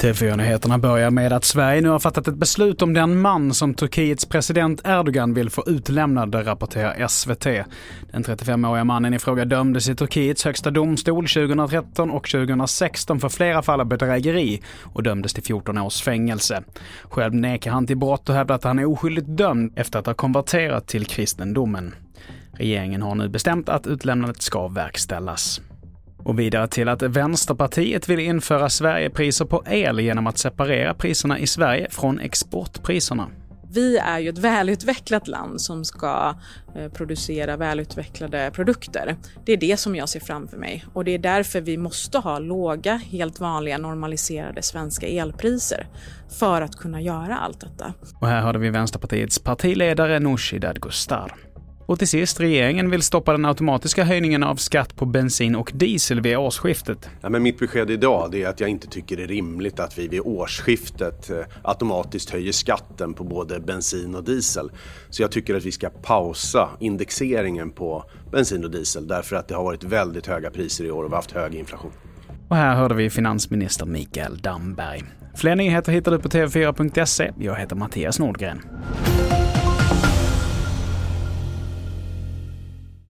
TV4-nyheterna börjar med att Sverige nu har fattat ett beslut om den man som Turkiets president Erdogan vill få utlämnad, rapporterar SVT. Den 35-åriga mannen i fråga dömdes i Turkiets högsta domstol 2013 och 2016 för flera fall av bedrägeri och dömdes till 14 års fängelse. Själv nekar han till brott och hävdar att han är oskyldigt dömd efter att ha konverterat till kristendomen. Regeringen har nu bestämt att utlämnandet ska verkställas. Och vidare till att Vänsterpartiet vill införa Sverigepriser på el genom att separera priserna i Sverige från exportpriserna. Vi är ju ett välutvecklat land som ska eh, producera välutvecklade produkter. Det är det som jag ser framför mig och det är därför vi måste ha låga, helt vanliga normaliserade svenska elpriser för att kunna göra allt detta. Och här hörde vi Vänsterpartiets partiledare Nooshi Dadgostar. Och till sist, regeringen vill stoppa den automatiska höjningen av skatt på bensin och diesel vid årsskiftet. Ja, men mitt besked idag är att jag inte tycker det är rimligt att vi vid årsskiftet eh, automatiskt höjer skatten på både bensin och diesel. Så jag tycker att vi ska pausa indexeringen på bensin och diesel därför att det har varit väldigt höga priser i år och vi har haft hög inflation. Och här hörde vi finansminister Mikael Damberg. Fler nyheter hittar du på tv4.se. Jag heter Mattias Nordgren.